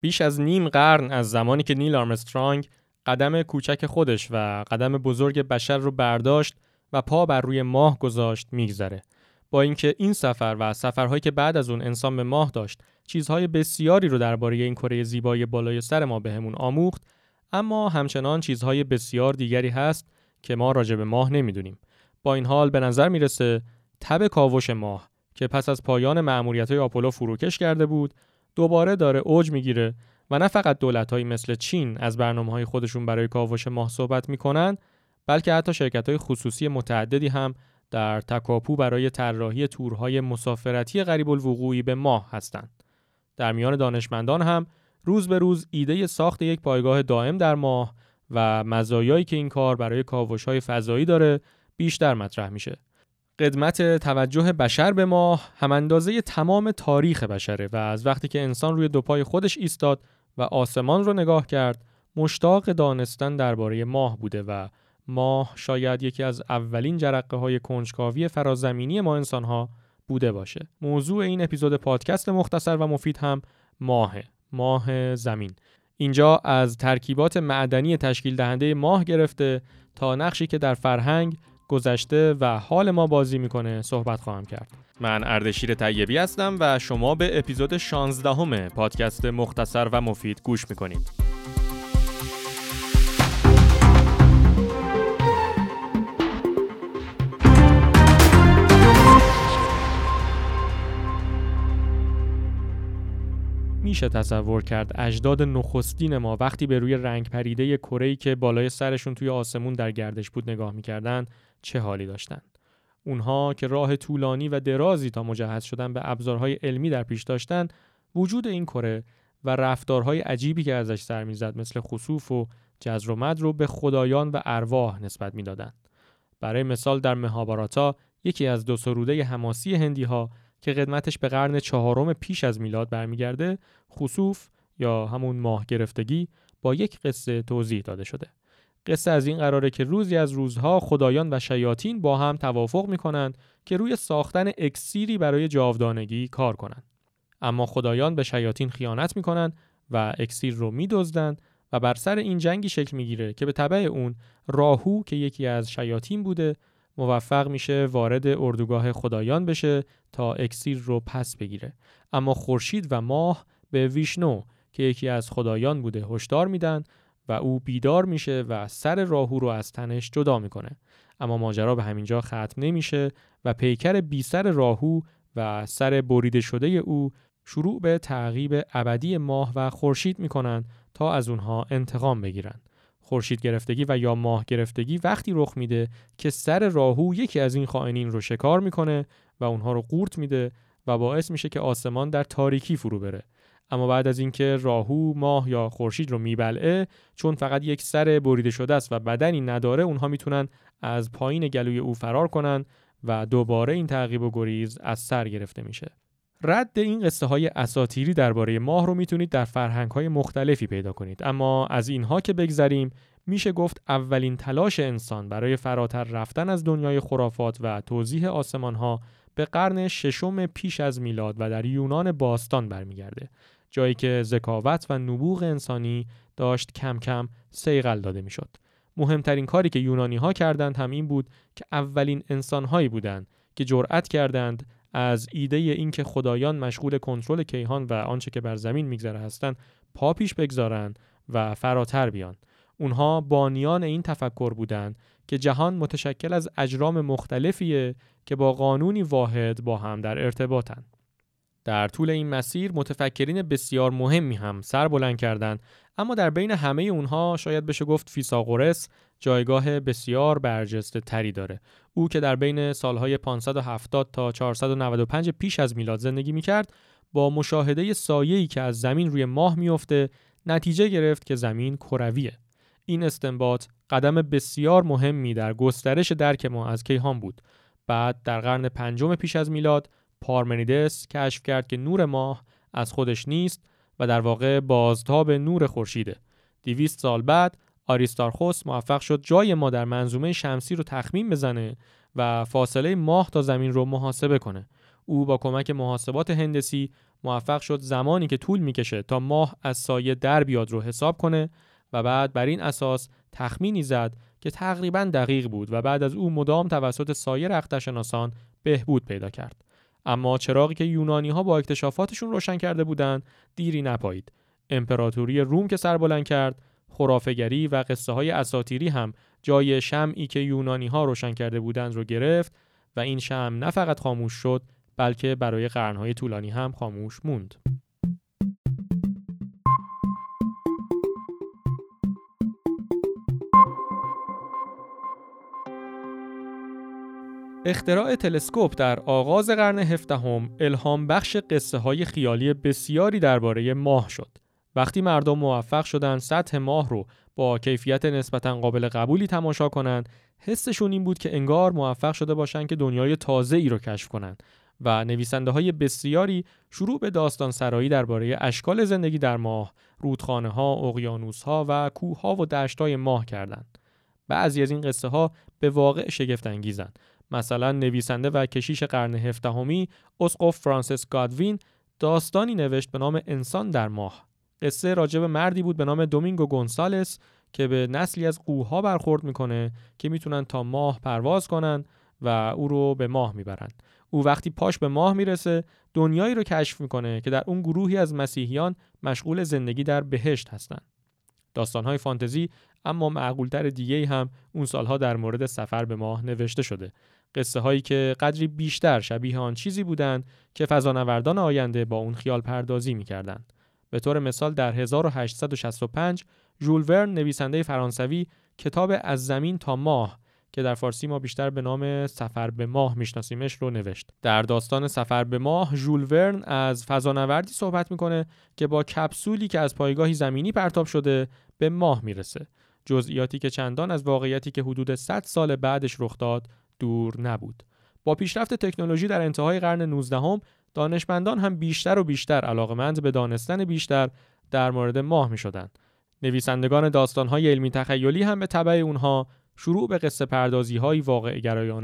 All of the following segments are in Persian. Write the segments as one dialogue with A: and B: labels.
A: بیش از نیم قرن از زمانی که نیل آرمسترانگ قدم کوچک خودش و قدم بزرگ بشر رو برداشت و پا بر روی ماه گذاشت میگذره. با اینکه این سفر و سفرهایی که بعد از اون انسان به ماه داشت چیزهای بسیاری رو درباره این کره زیبای بالای سر ما بهمون آموخت اما همچنان چیزهای بسیار دیگری هست که ما راجع به ماه نمی‌دونیم با این حال به نظر می‌رسه تب کاوش ماه که پس از پایان معمولیت آپولو فروکش کرده بود دوباره داره اوج می‌گیره و نه فقط دولتهایی مثل چین از برنامه های خودشون برای کاوش ماه صحبت می‌کنن بلکه حتی شرکت های خصوصی متعددی هم در تکاپو برای طراحی تورهای مسافرتی غریب الوقوعی به ماه هستند. در میان دانشمندان هم روز به روز ایده ساخت یک پایگاه دائم در ماه و مزایایی که این کار برای های فضایی داره بیشتر مطرح میشه. قدمت توجه بشر به ماه هم اندازه تمام تاریخ بشره و از وقتی که انسان روی دو پای خودش ایستاد و آسمان رو نگاه کرد مشتاق دانستن درباره ماه بوده و ماه شاید یکی از اولین جرقه های کنجکاوی فرازمینی ما انسان ها بوده باشه. موضوع این اپیزود پادکست مختصر و مفید هم ماهه. ماه زمین. اینجا از ترکیبات معدنی تشکیل دهنده ماه گرفته تا نقشی که در فرهنگ گذشته و حال ما بازی می‌کنه صحبت خواهم کرد. من اردشیر طیبی هستم و شما به اپیزود 16 پادکست مختصر و مفید گوش می‌کنید. میشه تصور کرد اجداد نخستین ما وقتی به روی رنگ پریده کره‌ای که بالای سرشون توی آسمون در گردش بود نگاه می‌کردن چه حالی داشتن. اونها که راه طولانی و درازی تا مجهز شدن به ابزارهای علمی در پیش داشتن وجود این کره و رفتارهای عجیبی که ازش سر می‌زد مثل خصوف و جزر و مد رو به خدایان و ارواح نسبت می‌دادند برای مثال در مهاباراتا یکی از دو سروده حماسی هندی ها که قدمتش به قرن چهارم پیش از میلاد برمیگرده خصوف یا همون ماه گرفتگی با یک قصه توضیح داده شده. قصه از این قراره که روزی از روزها خدایان و شیاطین با هم توافق می‌کنند که روی ساختن اکسیری برای جاودانگی کار کنند. اما خدایان به شیاطین خیانت می‌کنند و اکسیر رو میدزدند و بر سر این جنگی شکل می‌گیره که به طبع اون راهو که یکی از شیاطین بوده موفق میشه وارد اردوگاه خدایان بشه تا اکسیر رو پس بگیره. اما خورشید و ماه به ویشنو که یکی از خدایان بوده هشدار میدن و او بیدار میشه و سر راهو رو از تنش جدا می‌کنه. اما ماجرا به همینجا ختم نمیشه و پیکر بی سر راهو و سر بریده شده او شروع به تعقیب ابدی ماه و خورشید می‌کنن تا از اونها انتقام بگیرن خورشید گرفتگی و یا ماه گرفتگی وقتی رخ میده که سر راهو یکی از این خائنین رو شکار می‌کنه و اونها رو قورت میده و باعث میشه که آسمان در تاریکی فرو بره. اما بعد از اینکه راهو ماه یا خورشید رو میبلعه چون فقط یک سر بریده شده است و بدنی نداره اونها می‌تونن از پایین گلوی او فرار کنن و دوباره این تعقیب و گریز از سر گرفته میشه. رد این قصه های اساتیری درباره ماه رو می‌تونید در فرهنگ های مختلفی پیدا کنید. اما از اینها که بگذریم میشه گفت اولین تلاش انسان برای فراتر رفتن از دنیای خرافات و توضیح آسمان ها به قرن ششم پیش از میلاد و در یونان باستان برمیگرده. جایی که ذکاوت و نبوغ انسانی داشت کم کم سیغل داده می‌شد. مهمترین کاری که یونانی ها کردند هم این بود که اولین انسان هایی بودند که جرأت کردند از ایده اینکه خدایان مشغول کنترل کیهان و آنچه که بر زمین میگذره هستند پا پیش بگذارن و فراتر بیان. اونها بانیان این تفکر بودند که جهان متشکل از اجرام مختلفیه که با قانونی واحد با هم در ارتباطن. در طول این مسیر متفکرین بسیار مهمی هم سر بلند کردند اما در بین همه اونها شاید بشه گفت فیساغورس جایگاه بسیار برجسته تری داره. او که در بین سالهای 570 تا 495 پیش از میلاد زندگی می‌کرد با مشاهده سایه‌ای که از زمین روی ماه میفته نتیجه گرفت که زمین کرویه. این استنباط قدم بسیار مهمی در گسترش درک ما از کیهان بود. بعد در قرن پنجم پیش از میلاد پارمنیدس کشف کرد که نور ماه از خودش نیست و در واقع بازتاب نور خورشیده. 200 سال بعد آریستارخوس موفق شد جای ما در منظومه شمسی رو تخمین بزنه و فاصله ماه تا زمین رو محاسبه کنه. او با کمک محاسبات هندسی موفق شد زمانی که طول می‌کشه تا ماه از سایه در بیاد رو حساب کنه و بعد بر این اساس تخمینی زد که تقریبا دقیق بود و بعد از او مدام توسط سایر اخترشناسان بهبود پیدا کرد. اما چراغی که یونانی ها با اکتشافاتشون روشن کرده بودند دیری نپایید. امپراتوری روم که سربلند کرد، خرافگری و قصه های اساتیری هم جای شمعی که یونانی ها روشن کرده بودند رو گرفت و این شمع نه فقط خاموش شد بلکه برای قرنهای طولانی هم خاموش موند. اختراع تلسکوپ در آغاز قرن هفدهم الهام بخش قصه های خیالی بسیاری درباره ماه شد. وقتی مردم موفق شدن سطح ماه رو با کیفیت نسبتا قابل قبولی تماشا کنند، حسشون این بود که انگار موفق شده باشند که دنیای تازه ای رو کشف کنند و نویسنده های بسیاری شروع به داستان سرایی درباره اشکال زندگی در ماه، رودخانه ها، اقیانوس ها و کوه ها و دشت های ماه کردند. بعضی از این قصه ها به واقع شگفت انگیزند مثلا نویسنده و کشیش قرن هفدهمی اسقف فرانسیس گادوین داستانی نوشت به نام انسان در ماه. قصه راجب مردی بود به نام دومینگو گونسالس که به نسلی از قوها برخورد می‌کنه که می‌تونن تا ماه پرواز کنن و او رو به ماه می‌برن. او وقتی پاش به ماه می‌رسه دنیایی رو کشف می‌کنه که در اون گروهی از مسیحیان مشغول زندگی در بهشت هستند داستانهای فانتزی اما معقولتر دیگه هم اون سالها در مورد سفر به ماه نوشته شده. قصه هایی که قدری بیشتر شبیه آن چیزی بودند که فضانوردان آینده با اون خیال پردازی می‌کردند. به طور مثال در 1865 ژول ورن نویسنده فرانسوی کتاب از زمین تا ماه که در فارسی ما بیشتر به نام سفر به ماه میشناسیمش رو نوشت. در داستان سفر به ماه ژول ورن از فضانوردی صحبت می‌کنه که با کپسولی که از پایگاهی زمینی پرتاب شده به ماه می‌رسه. جزئیاتی که چندان از واقعیتی که حدود 100 سال بعدش رخ داد دور نبود. با پیشرفت تکنولوژی در انتهای قرن 19 هم دانشمندان هم بیشتر و بیشتر علاقمند به دانستن بیشتر در مورد ماه می شدن. نویسندگان داستانهای علمی تخیلی هم به طبع اونها شروع به قصه پردازی های واقع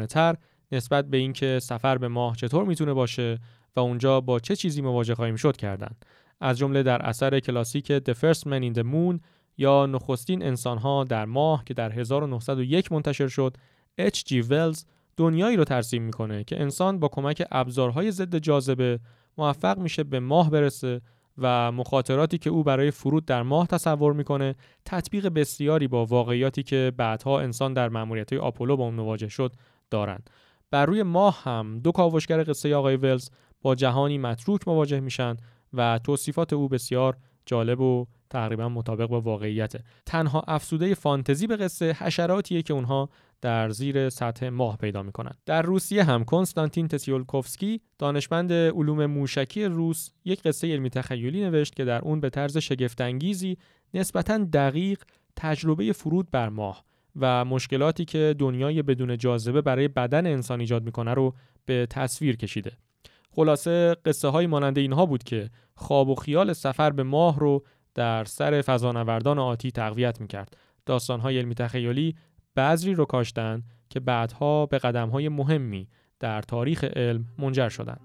A: تر نسبت به اینکه سفر به ماه چطور می‌تونه باشه و اونجا با چه چیزی مواجه خواهیم شد کردند. از جمله در اثر کلاسیک The First Man in the Moon یا نخستین انسانها در ماه که در 1901 منتشر شد اچ جی ولز دنیایی رو ترسیم می‌کنه که انسان با کمک ابزارهای ضد جاذبه موفق میشه به ماه برسه و مخاطراتی که او برای فرود در ماه تصور می‌کنه تطبیق بسیاری با واقعیاتی که بعدها انسان در مأموریت آپولو با اون مواجه شد دارند. بر روی ماه هم دو کاوشگر قصه آقای ولز با جهانی متروک مواجه میشن و توصیفات او بسیار جالب و تقریبا مطابق با واقعیت تنها افسوده فانتزی به قصه حشراتیه که اونها در زیر سطح ماه پیدا می‌کنند. در روسیه هم کنستانتین تسیولکوفسکی دانشمند علوم موشکی روس یک قصه علمی تخیلی نوشت که در اون به طرز شگفتانگیزی نسبتا دقیق تجربه فرود بر ماه و مشکلاتی که دنیای بدون جاذبه برای بدن انسان ایجاد می‌کنه رو به تصویر کشیده. خلاصه قصه های مانند اینها بود که خواب و خیال سفر به ماه رو در سر فضانوردان آتی تقویت می‌کرد. داستانهای علمی تخیلی بذری رو کاشتن که بعدها به قدمهای مهمی در تاریخ علم منجر شدند.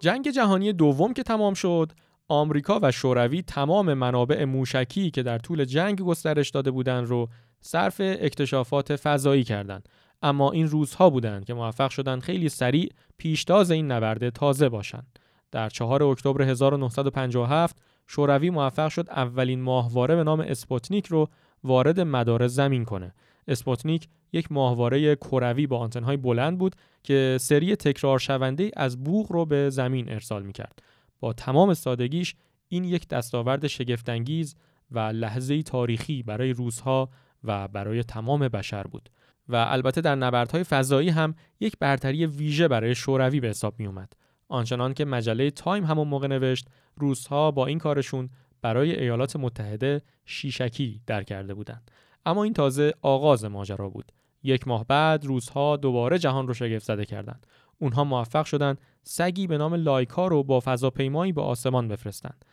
A: جنگ جهانی دوم که تمام شد، آمریکا و شوروی تمام منابع موشکی که در طول جنگ گسترش داده بودند رو صرف اکتشافات فضایی کردند. اما این روزها بودند که موفق شدند خیلی سریع پیشتاز این نبرد تازه باشند. در 4 اکتبر 1957 شوروی موفق شد اولین ماهواره به نام اسپوتنیک رو وارد مدار زمین کنه. اسپوتنیک یک ماهواره کروی با آنتنهای بلند بود که سری تکرار شونده از بوق رو به زمین ارسال می‌کرد. با تمام سادگیش این یک دستاورد شگفتانگیز و لحظه تاریخی برای روزها و برای تمام بشر بود. و البته در نبردهای فضایی هم یک برتری ویژه برای شوروی به حساب می اومد. آنچنان که مجله تایم همون موقع نوشت روسها با این کارشون برای ایالات متحده شیشکی در کرده بودند. اما این تازه آغاز ماجرا بود. یک ماه بعد روسها دوباره جهان رو شگفت زده کردند. اونها موفق شدند سگی به نام لایکا رو با فضاپیمایی به آسمان بفرستند.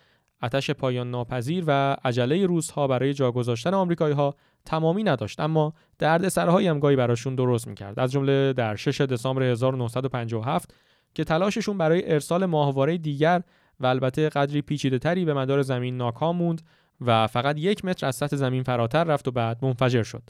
A: آتش پایان ناپذیر و عجله روسها برای جا گذاشتن آمریکایی ها تمامی نداشت اما دردسرهایی هم گاهی براشون درست می‌کرد. از جمله در 6 دسامبر 1957 که تلاششون برای ارسال ماهواره دیگر و البته قدری پیچیده تری به مدار زمین ناکام موند و فقط یک متر از سطح زمین فراتر رفت و بعد منفجر شد.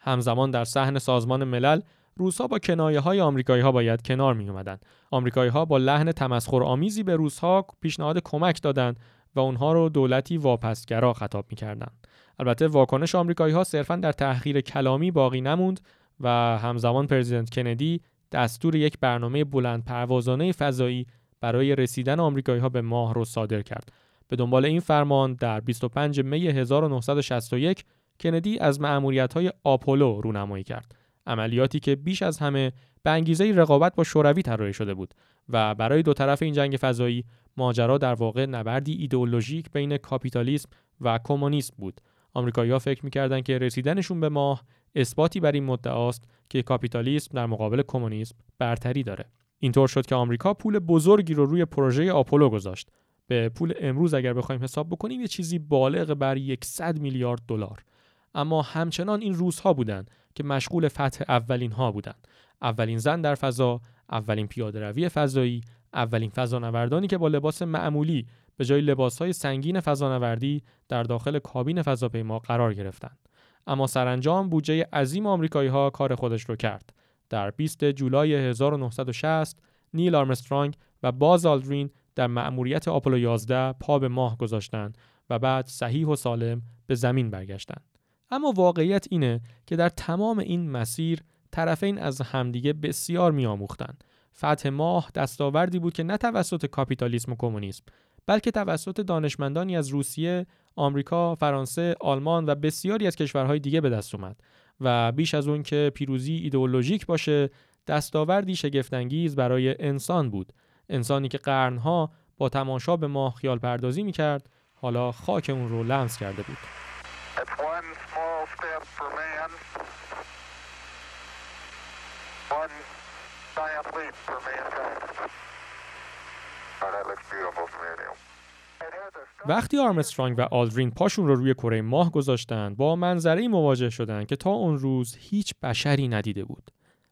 A: همزمان در صحن سازمان ملل روسها با کنایه های آمریکایی ها باید کنار می اومدن. آمریکایی ها با لحن تمسخر آمیزی به روسها پیشنهاد کمک دادند و اونها رو دولتی واپسگرا خطاب می‌کردند. البته واکنش آمریکایی ها صرفا در تحقیر کلامی باقی نموند و همزمان پرزیدنت کندی دستور یک برنامه بلند پروازانه فضایی برای رسیدن آمریکایی ها به ماه رو صادر کرد. به دنبال این فرمان در 25 می 1961 کندی از معمولیت های آپولو رونمایی کرد. عملیاتی که بیش از همه به انگیزه رقابت با شوروی طراحی شده بود و برای دو طرف این جنگ فضایی ماجرا در واقع نبردی ایدئولوژیک بین کاپیتالیسم و کمونیسم بود. آمریکایی‌ها فکر می‌کردند که رسیدنشون به ماه اثباتی بر این مدعاست که کاپیتالیسم در مقابل کمونیسم برتری داره. اینطور شد که آمریکا پول بزرگی رو روی پروژه آپولو گذاشت. به پول امروز اگر بخوایم حساب بکنیم یه چیزی بالغ بر 100 میلیارد دلار. اما همچنان این روزها بودند که مشغول فتح اولین ها بودند. اولین زن در فضا، اولین پیاده روی فضایی، اولین فضانوردانی که با لباس معمولی به جای لباسهای سنگین فضانوردی در داخل کابین فضاپیما قرار گرفتند. اما سرانجام بودجه عظیم آمریکایی ها کار خودش رو کرد. در 20 جولای 1960 نیل آرمسترانگ و باز آلدرین در مأموریت آپولو 11 پا به ماه گذاشتند و بعد صحیح و سالم به زمین برگشتند. اما واقعیت اینه که در تمام این مسیر طرفین از همدیگه بسیار میآموختند. فتح ماه دستاوردی بود که نه توسط کاپیتالیسم و کمونیسم بلکه توسط دانشمندانی از روسیه، آمریکا، فرانسه، آلمان و بسیاری از کشورهای دیگه به دست اومد و بیش از اون که پیروزی ایدئولوژیک باشه دستاوردی شگفتانگیز برای انسان بود. انسانی که قرنها با تماشا به ماه خیال پردازی می‌کرد حالا خاک اون رو لمس کرده بود. وقتی آرمسترانگ و آلدرین پاشون رو روی کره ماه گذاشتند با منظره مواجه شدند که تا اون روز هیچ بشری ندیده بود.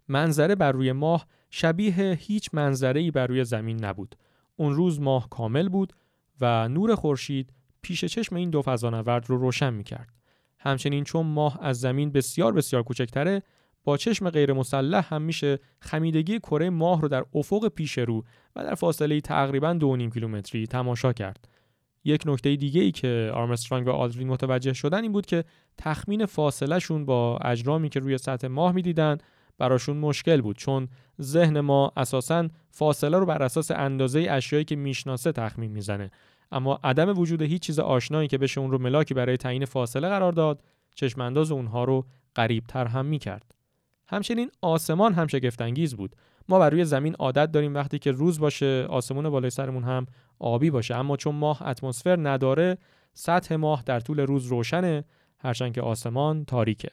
A: منظره بر روی ماه شبیه هیچ منظره بر روی زمین نبود. اون روز ماه کامل بود و نور خورشید پیش چشم این دو فضانورد رو روشن می‌کرد. همچنین چون ماه از زمین بسیار بسیار کوچکتره با چشم غیر مسلح هم میشه خمیدگی کره ماه رو در افق پیش رو و در فاصله تقریبا 2.5 کیلومتری تماشا کرد. یک نکته دیگه ای که آرمسترانگ و آلدرین متوجه شدن این بود که تخمین فاصله شون با اجرامی که روی سطح ماه می‌دیدن براشون مشکل بود چون ذهن ما اساسا فاصله رو بر اساس اندازه اشیایی که می‌شناسه تخمین می‌زنه اما عدم وجود هیچ چیز آشنایی که بشه اون رو ملاکی برای تعیین فاصله قرار داد چشم انداز اونها رو قریبتر هم می‌کرد همچنین آسمان هم شگفتانگیز بود. ما بر روی زمین عادت داریم وقتی که روز باشه آسمون بالای سرمون هم آبی باشه. اما چون ماه اتمسفر نداره سطح ماه در طول روز روشنه هرچند که آسمان تاریکه.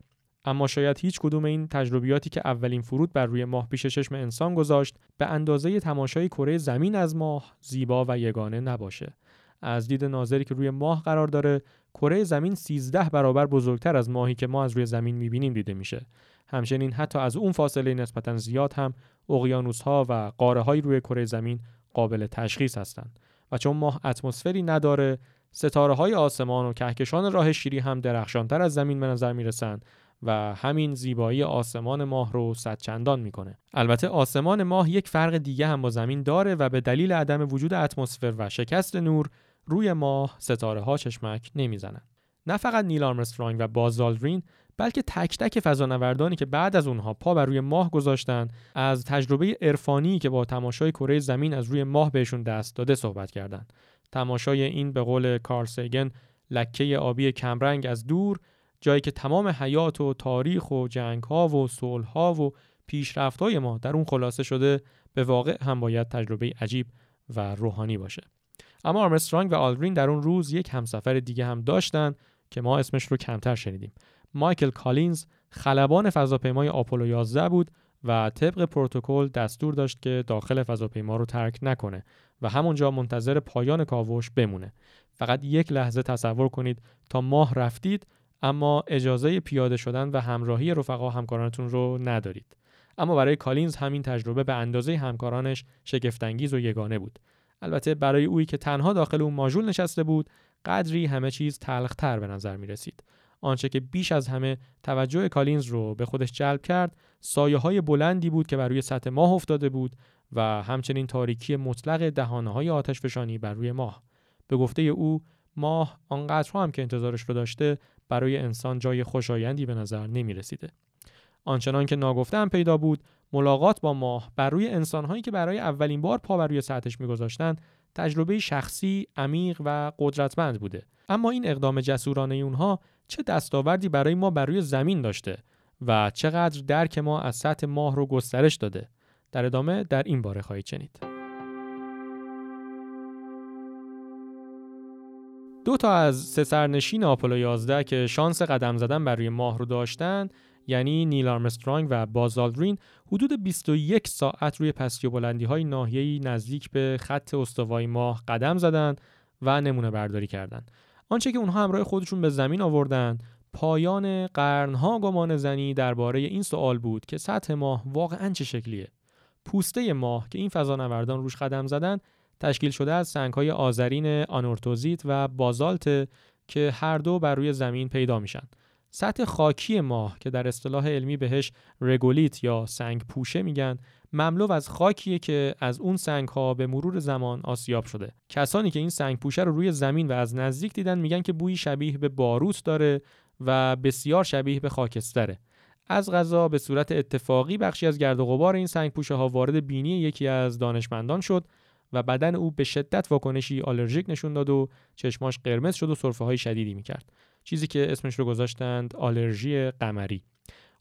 A: اما شاید هیچ کدوم این تجربیاتی که اولین فرود بر روی ماه پیش چشم انسان گذاشت به اندازه تماشای کره زمین از ماه زیبا و یگانه نباشه. از دید ناظری که روی ماه قرار داره کره زمین 13 برابر بزرگتر از ماهی که ما از روی زمین می‌بینیم دیده میشه. همچنین حتی از اون فاصله نسبتا زیاد هم اقیانوس ها و قاره های روی کره زمین قابل تشخیص هستند و چون ماه اتمسفری نداره ستاره های آسمان و کهکشان راه شیری هم درخشانتر از زمین به نظر می‌رسند و همین زیبایی آسمان ماه رو صد چندان می‌کنه. البته آسمان ماه یک فرق دیگه هم با زمین داره و به دلیل عدم وجود اتمسفر و شکست نور روی ماه ستاره ها چشمک نمی‌زنن نه فقط نیل آرمسترانگ و بازالدرین بلکه تک تک فضانوردانی که بعد از اونها پا بر روی ماه گذاشتن از تجربه عرفانی که با تماشای کره زمین از روی ماه بهشون دست داده صحبت کردند. تماشای این به قول کارل سیگن لکه آبی کمرنگ از دور جایی که تمام حیات و تاریخ و جنگ ها و صلح ها و پیشرفت های ما در اون خلاصه شده به واقع هم باید تجربه عجیب و روحانی باشه. اما آرمسترانگ و آلدرین در اون روز یک همسفر دیگه هم داشتن که ما اسمش رو کمتر شنیدیم. مایکل کالینز خلبان فضاپیمای آپولو 11 بود و طبق پروتکل دستور داشت که داخل فضاپیما رو ترک نکنه و همونجا منتظر پایان کاوش بمونه. فقط یک لحظه تصور کنید تا ماه رفتید اما اجازه پیاده شدن و همراهی رفقا همکارانتون رو ندارید. اما برای کالینز همین تجربه به اندازه همکارانش شگفت‌انگیز و یگانه بود. البته برای اویی که تنها داخل اون ماژول نشسته بود قدری همه چیز تلختر به نظر می رسید آنچه که بیش از همه توجه کالینز رو به خودش جلب کرد سایه های بلندی بود که بر روی سطح ماه افتاده بود و همچنین تاریکی مطلق دهانه های آتش فشانی بر روی ماه به گفته او ماه آنقدرها هم که انتظارش رو داشته برای انسان جای خوشایندی به نظر نمی رسیده. آنچنان که ناگفته هم پیدا بود ملاقات با ماه بر روی انسانهایی که برای اولین بار پا بر روی سطحش میگذاشتند تجربه شخصی عمیق و قدرتمند بوده. اما این اقدام جسورانه اونها چه دستاوردی برای ما بر روی زمین داشته و چقدر درک ما از سطح ماه رو گسترش داده؟ در ادامه در این باره خواهید شنید. دو تا از سه سرنشین آپولو 11 که شانس قدم زدن بر روی ماه رو داشتن یعنی نیل آرمسترانگ و بازالدرین حدود 21 ساعت روی پستی و بلندی های ناحیه‌ای نزدیک به خط استوای ماه قدم زدند و نمونه برداری کردند. آنچه که اونها همراه خودشون به زمین آوردن پایان قرنها گمان زنی درباره این سوال بود که سطح ماه واقعا چه شکلیه پوسته ماه که این فضانوردان روش قدم زدن تشکیل شده از سنگهای آذرین آنورتوزیت و بازالت که هر دو بر روی زمین پیدا میشن سطح خاکی ماه که در اصطلاح علمی بهش رگولیت یا سنگ پوشه میگن مملو از خاکیه که از اون سنگ ها به مرور زمان آسیاب شده. کسانی که این سنگ پوشه رو روی زمین و از نزدیک دیدن میگن که بویی شبیه به باروت داره و بسیار شبیه به خاکستره. از غذا به صورت اتفاقی بخشی از گرد و غبار این سنگ پوشه ها وارد بینی یکی از دانشمندان شد و بدن او به شدت واکنشی آلرژیک نشون داد و چشماش قرمز شد و سرفه های شدیدی می‌کرد. چیزی که اسمش رو گذاشتند آلرژی قمری.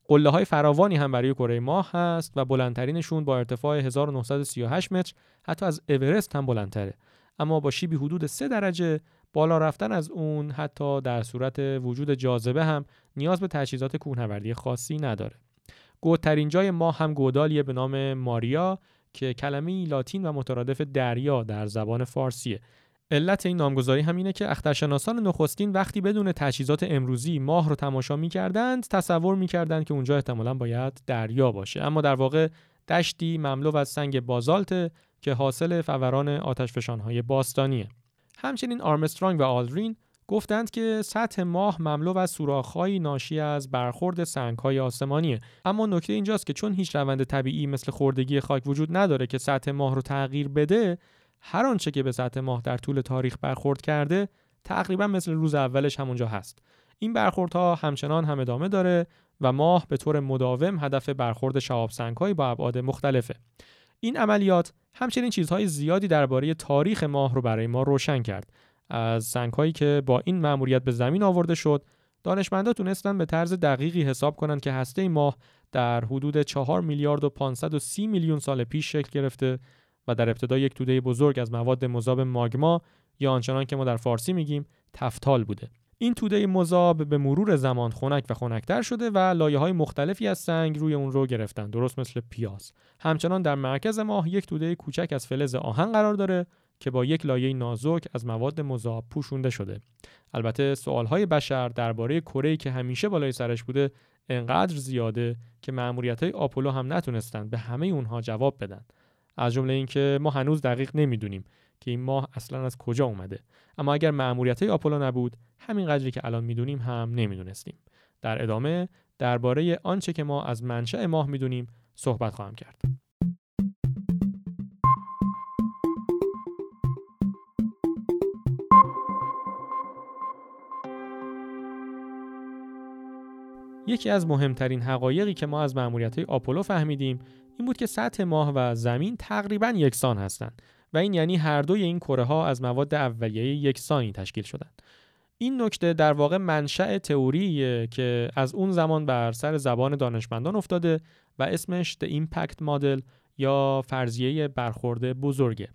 A: قله های فراوانی هم برای کره ماه هست و بلندترینشون با ارتفاع 1938 متر حتی از اورست هم بلندتره. اما با شیبی حدود 3 درجه بالا رفتن از اون حتی در صورت وجود جاذبه هم نیاز به تجهیزات کوهنوردی خاصی نداره. گودترین جای ماه هم گودالیه به نام ماریا که کلمه لاتین و مترادف دریا در زبان فارسیه. علت این نامگذاری هم اینه که اخترشناسان نخستین وقتی بدون تجهیزات امروزی ماه رو تماشا می‌کردند تصور می‌کردند که اونجا احتمالا باید دریا باشه. اما در واقع دشتی مملو از سنگ بازالت که حاصل فوران آتشفشانهای باستانیه. همچنین آرمسترانگ و آلدرین گفتند که سطح ماه مملو از سوراخ‌هایی ناشی از برخورد سنگ‌های آسمانیه. اما نکته اینجاست که چون هیچ روند طبیعی مثل خوردگی خاک وجود نداره که سطح ماه رو تغییر بده هر آنچه که به سطح ماه در طول تاریخ برخورد کرده تقریبا مثل روز اولش همونجا هست. این برخوردها همچنان هم ادامه داره و ماه به طور مداوم هدف برخورد شهاب سنگ‌هایی با ابعاد مختلفه. این عملیات همچنین چیزهای زیادی درباره تاریخ ماه رو برای ما روشن کرد. از سنگهایی که با این مأموریت به زمین آورده شد دانشمندا تونستن به طرز دقیقی حساب کنند که هسته ماه در حدود 4 میلیارد و 530 میلیون سال پیش شکل گرفته و در ابتدا یک توده بزرگ از مواد مذاب ماگما یا آنچنان که ما در فارسی میگیم تفتال بوده. این توده مذاب به مرور زمان خنک و خنکتر شده و لایه های مختلفی از سنگ روی اون رو گرفتن درست مثل پیاز. همچنان در مرکز ماه یک توده کوچک از فلز آهن قرار داره که با یک لایه نازک از مواد مذاب پوشونده شده. البته های بشر درباره کره که همیشه بالای سرش بوده انقدر زیاده که مأموریت های آپولو هم نتونستند به همه اونها جواب بدن. از جمله اینکه ما هنوز دقیق نمی‌دونیم که این ماه اصلا از کجا اومده. اما اگر مأموریت آپولو نبود همین قدری که الان می‌دونیم هم نمی‌دونستیم. در ادامه درباره آنچه که ما از منشأ ماه می‌دونیم صحبت خواهم کرد. یکی از مهمترین حقایقی که ما از مأموریت آپولو فهمیدیم این بود که سطح ماه و زمین تقریبا یکسان هستند و این یعنی هر دوی این کره ها از مواد اولیه یکسانی تشکیل شدند. این نکته در واقع منشأ تئوریه که از اون زمان بر سر زبان دانشمندان افتاده و اسمش The Impact Model یا فرضیه برخورد بزرگه.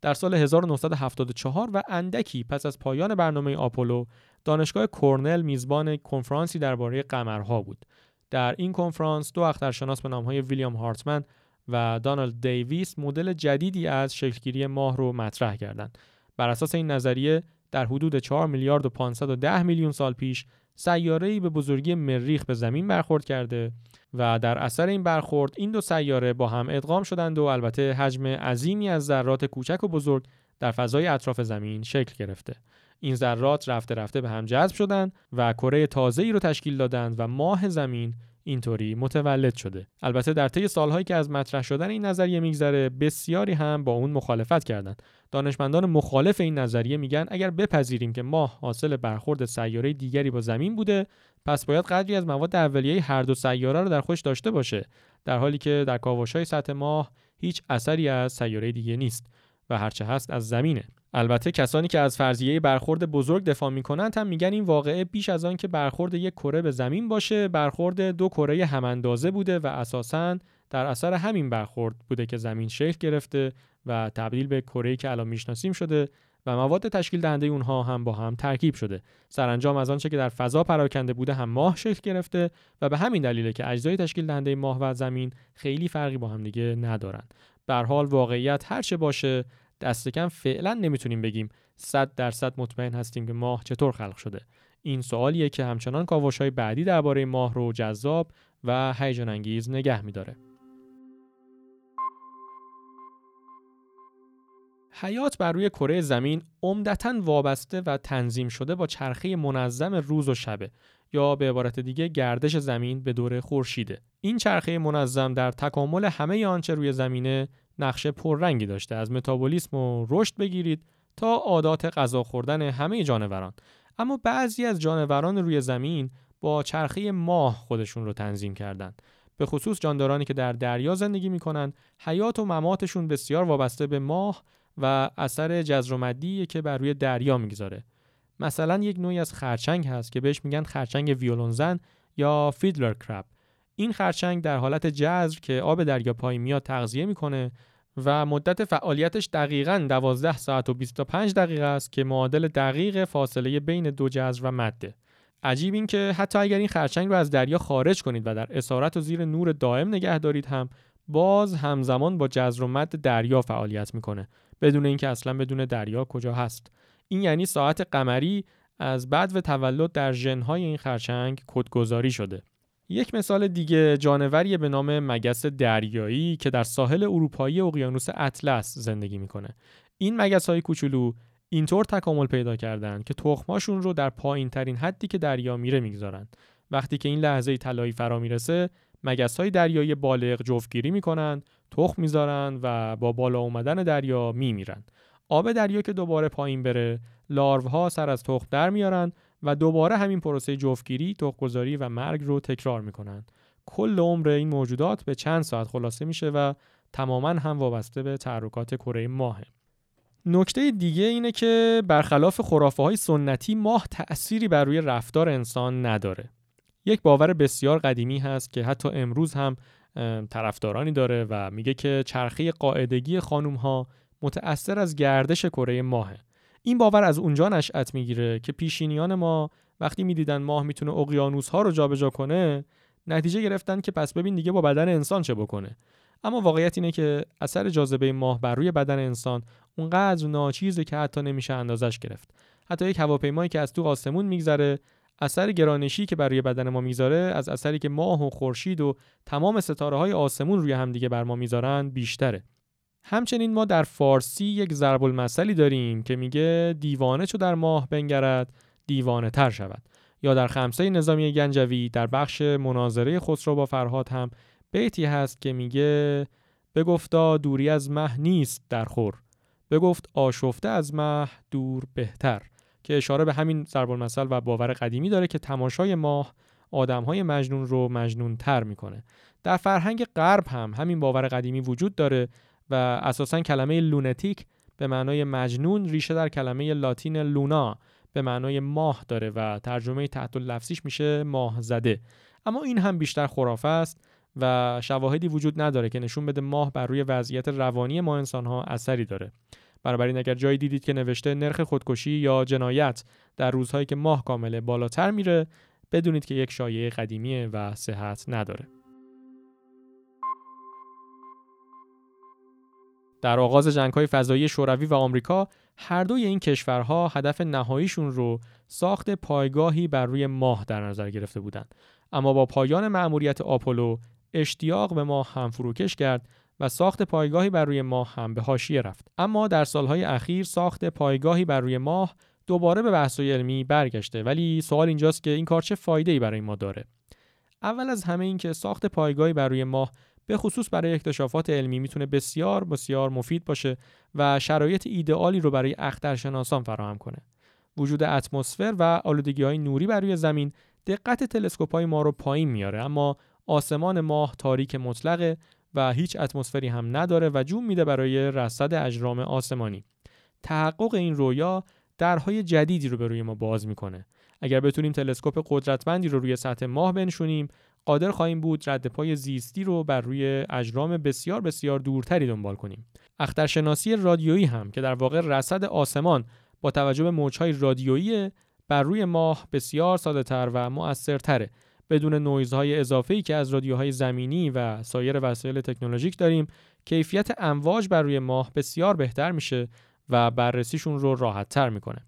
A: در سال 1974 و اندکی پس از پایان برنامه آپولو دانشگاه کورنل میزبان کنفرانسی درباره قمرها بود در این کنفرانس دو اخترشناس به نامهای ویلیام هارتمن و دانالد دیویس مدل جدیدی از شکلگیری ماه رو مطرح کردند. بر اساس این نظریه در حدود 4 میلیارد و 510 میلیون سال پیش سیاره‌ای به بزرگی مریخ به زمین برخورد کرده و در اثر این برخورد این دو سیاره با هم ادغام شدند و البته حجم عظیمی از ذرات کوچک و بزرگ در فضای اطراف زمین شکل گرفته. این ذرات رفته رفته به هم جذب شدند و کره تازه‌ای رو تشکیل دادند و ماه زمین اینطوری متولد شده. البته در طی سالهایی که از مطرح شدن این نظریه میگذره بسیاری هم با اون مخالفت کردند دانشمندان مخالف این نظریه میگن اگر بپذیریم که ماه حاصل برخورد سیاره دیگری با زمین بوده پس باید قدری از مواد اولیه هر دو سیاره رو در خودش داشته باشه در حالی که در کاوش‌های سطح ماه هیچ اثری از سیاره دیگه نیست. و هرچه هست از زمینه. البته کسانی که از فرضیه برخورد بزرگ دفاع می‌کنند هم میگن این واقعه بیش از آن که برخورد یک کره به زمین باشه برخورد دو کره هماندازه بوده و اساساً در اثر همین برخورد بوده که زمین شکل گرفته و تبدیل به کره‌ای که الان می‌شناسیم شده و مواد تشکیل دهنده اونها هم با هم ترکیب شده. سرانجام از آنچه که در فضا پراکنده بوده هم ماه شکل گرفته و به همین دلیله که اجزای تشکیل دهنده ماه و زمین خیلی فرقی با هم دیگه ندارند. به حال واقعیت هر چه باشه دست کم فعلا نمی‌تونیم بگیم 100 درصد مطمئن هستیم که ماه چطور خلق شده. این سوالیه که همچنان کاوش های بعدی درباره ماه رو جذاب و هیجان انگیز نگه میداره. حیات بر روی کره زمین عمدتا وابسته و تنظیم شده با چرخه منظم روز و شبه یا به عبارت دیگه گردش زمین به دور خورشیده. این چرخه منظم در تکامل همه آنچه روی زمینه نقشه پررنگی داشته. از متابولیسم و رشد بگیرید تا عادات غذا خوردن همه جانوران. اما بعضی از جانوران روی زمین با چرخه ماه خودشون رو تنظیم کردند به خصوص جاندارانی که در دریا زندگی می‌کنن حیات و مماتشون بسیار وابسته به ماه و اثر جزر که بر روی دریا می‌گذاره. مثلا یک نوعی از خرچنگ هست که بهش میگن خرچنگ ویولونزن یا فیدلر کرب. این خرچنگ در حالت جزر که آب دریا پایین میاد تغذیه می‌کنه و مدت فعالیتش دقیقا 12 ساعت و 25 دقیقه است که معادل دقیق فاصله بین دو جزر و مده عجیب این که حتی اگر این خرچنگ رو از دریا خارج کنید و در اسارت و زیر نور دائم نگه دارید هم باز همزمان با جزر و مد دریا فعالیت می‌کنه بدون اینکه اصلا بدون دریا کجا هست. این یعنی ساعت قمری از بعد و تولد در ژنهای این خرچنگ کدگذاری شده. یک مثال دیگه جانوری به نام مگس دریایی که در ساحل اروپایی اقیانوس اطلس زندگی می‌کنه. این مگس های کوچولو اینطور تکامل پیدا کردند که تخماشون رو در پایین ترین حدی که دریا میره می‌گذارن وقتی که این لحظه طلایی فرا می‌رسه مگس های دریایی بالغ جفتگیری می‌کنن تخم می‌ذارن و با بالا اومدن دریا میمیرن آب دریا که دوباره پایین بره لاروها سر از تخم در میارن و دوباره همین پروسه جفتگیری، تخمگذاری و مرگ رو تکرار می‌کنن. کل عمر این موجودات به چند ساعت خلاصه میشه و تماما هم وابسته به تحرکات کره ماهه. نکته دیگه اینه که برخلاف خرافه های سنتی ماه تأثیری بر روی رفتار انسان نداره. یک باور بسیار قدیمی هست که حتی امروز هم طرفدارانی داره و میگه که چرخه قاعدگی خانوم ها متأثر از گردش کره ماهه. این باور از اونجا نشأت می‌گیره که پیشینیان ما وقتی می‌دیدن ماه می‌تونه اقیانوس ها رو جابجا کنه نتیجه گرفتن که پس ببین دیگه با بدن انسان چه بکنه. اما واقعیت اینه که اثر جاذبه ماه بر روی بدن انسان اونقدر ناچیزه که حتی نمیشه اندازش گرفت. حتی یک هواپیمایی که از تو آسمون میگذره اثر گرانشی که بر روی بدن ما می‌ذاره از اثری که ماه و خورشید و تمام ستاره های آسمون روی همدیگه بر ما می‌ذارن بیشتره. همچنین ما در فارسی یک ضرب المثلی داریم که میگه دیوانه چو در ماه بنگرد دیوانه تر شود. یا در خمسه نظامی گنجوی در بخش مناظره خسرو با فرهاد هم بیتی هست که میگه بگفتا دوری از مه نیست در خور. بگفت آشفته از مه دور بهتر. که اشاره به همین ضرب المثل و باور قدیمی داره که تماشای ماه آدمهای مجنون رو مجنون تر می‌کنه. در فرهنگ غرب هم همین باور قدیمی وجود داره و اساسا کلمه لونتیک به معنای مجنون ریشه در کلمه لاتین لونا به معنای ماه داره و ترجمه تحت لفظیش میشه ماه زده. اما این هم بیشتر خرافه است و شواهدی وجود نداره که نشون بده ماه بر روی وضعیت روانی ما انسان ها اثری داره. بنابراین اگر جایی دیدید که نوشته نرخ خودکشی یا جنایت در روزهایی که ماه کامله بالاتر میره بدونید که یک شایعه قدیمیه و صحت نداره. در آغاز جنگ‌های فضایی شوروی و آمریکا هر دوی این کشورها هدف نهاییشون رو ساخت پایگاهی بر روی ماه در نظر گرفته بودند. اما با پایان مأموریت آپولو اشتیاق به ماه هم فروکش کرد و ساخت پایگاهی بر روی ماه هم به حاشیه رفت. اما در سالهای اخیر ساخت پایگاهی بر روی ماه دوباره به بحث علمی برگشته. ولی سوال اینجاست که این کار چه فایده ای برای ما داره؟ اول از همه این که ساخت پایگاهی بر روی ماه به خصوص برای اکتشافات علمی می‌تونه بسیار بسیار مفید باشه و شرایط ایدئالی رو برای اخترشناسان فراهم کنه. وجود اتمسفر و آلودگی های نوری بر روی زمین دقت تلسکوپ های ما رو پایین میاره اما آسمان ماه تاریک مطلقه و هیچ اتمسفری هم نداره و جون میده برای رصد اجرام آسمانی. تحقق این رویا درهای جدیدی رو به روی ما باز می‌کنه. اگر بتونیم تلسکوپ قدرتمندی رو روی سطح ماه بنشونیم قادر خواهیم بود رد پای زیستی رو بر روی اجرام بسیار بسیار دورتری دنبال کنیم. اخترشناسی رادیویی هم که در واقع رصد آسمان با توجه به موجهای رادیویی بر روی ماه بسیار ساده تر و مؤثرتره. بدون نویزهای اضافه‌ای که از رادیوهای زمینی و سایر وسایل تکنولوژیک داریم کیفیت امواج بر روی ماه بسیار بهتر میشه و بررسیشون رو راحت تر می‌کنه.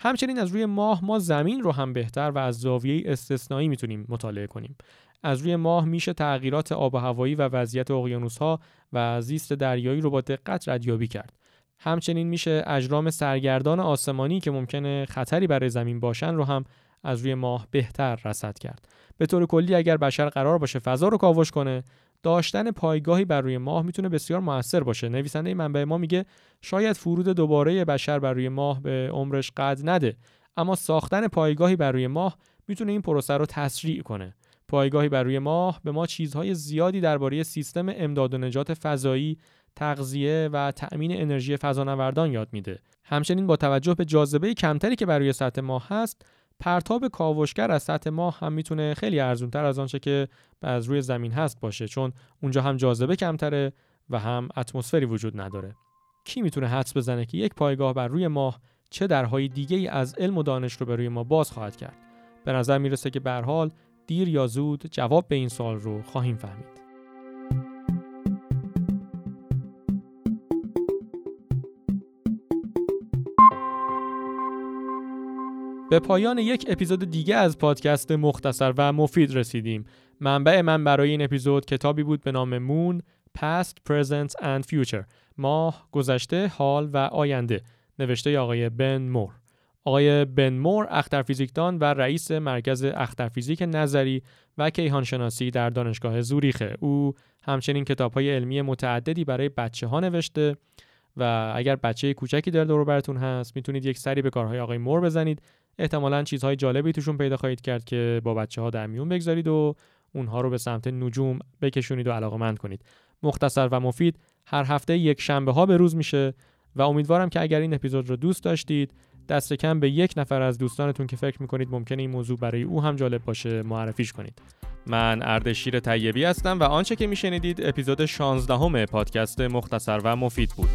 A: همچنین از روی ماه ما زمین رو هم بهتر و از زاویه استثنایی می‌تونیم مطالعه کنیم. از روی ماه میشه تغییرات آب و هوایی و وضعیت اقیانوس‌ها و زیست دریایی رو با دقت ردیابی کرد. همچنین میشه اجرام سرگردان آسمانی که ممکنه خطری برای زمین باشن رو هم از روی ماه بهتر رصد کرد. به طور کلی اگر بشر قرار باشه فضا رو کاوش کنه داشتن پایگاهی بر روی ماه می‌تونه بسیار موثر باشه نویسنده منبع ما میگه شاید فرود دوباره بشر بر روی ماه به عمرش قد نده اما ساختن پایگاهی بر روی ماه می‌تونه این پروسه رو تسریع کنه پایگاهی بر روی ماه به ما چیزهای زیادی درباره سیستم امداد و نجات فضایی، تغذیه و تأمین انرژی فضانوردان یاد میده. همچنین با توجه به جاذبه کمتری که بر روی سطح ماه هست، پرتاب کاوشگر از سطح ماه هم می‌تونه خیلی ارزونتر از آنچه که از روی زمین هست باشه چون اونجا هم جاذبه کمتره و هم اتمسفری وجود نداره. کی می‌تونه حدس بزنه که یک پایگاه بر روی ماه چه درهای دیگه ای از علم و دانش رو به روی ما باز خواهد کرد؟ به نظر می‌رسه که به حال دیر یا زود جواب به این سوال رو خواهیم فهمید. به پایان یک اپیزود دیگه از پادکست مختصر و مفید رسیدیم. منبع من برای این اپیزود کتابی بود به نام مون Past, Present and Future ماه، گذشته، حال و آینده نوشته آقای بن مور آقای بن مور اخترفیزیکدان و رئیس مرکز اخترفیزیک نظری و کیهانشناسی در دانشگاه زوریخه. او همچنین کتاب های علمی متعددی برای بچه ها نوشته و اگر بچه کوچکی در دور براتون هست می‌تونید یک سری به کارهای آقای مور بزنید. احتمالا چیزهای جالبی توشون پیدا خواهید کرد که با بچه ها در میون بگذارید و اونها رو به سمت نجوم بکشونید و علاقمند کنید. مختصر و مفید هر هفته یک شنبه ها به روز میشه و امیدوارم که اگر این اپیزود رو دوست داشتید دست کم به یک نفر از دوستانتون که فکر می‌کنید ممکنه این موضوع برای او هم جالب باشه معرفیش کنید. من اردشیر طیبی هستم و آنچه که میشنیدید اپیزود 16 همه پادکست مختصر و مفید بود.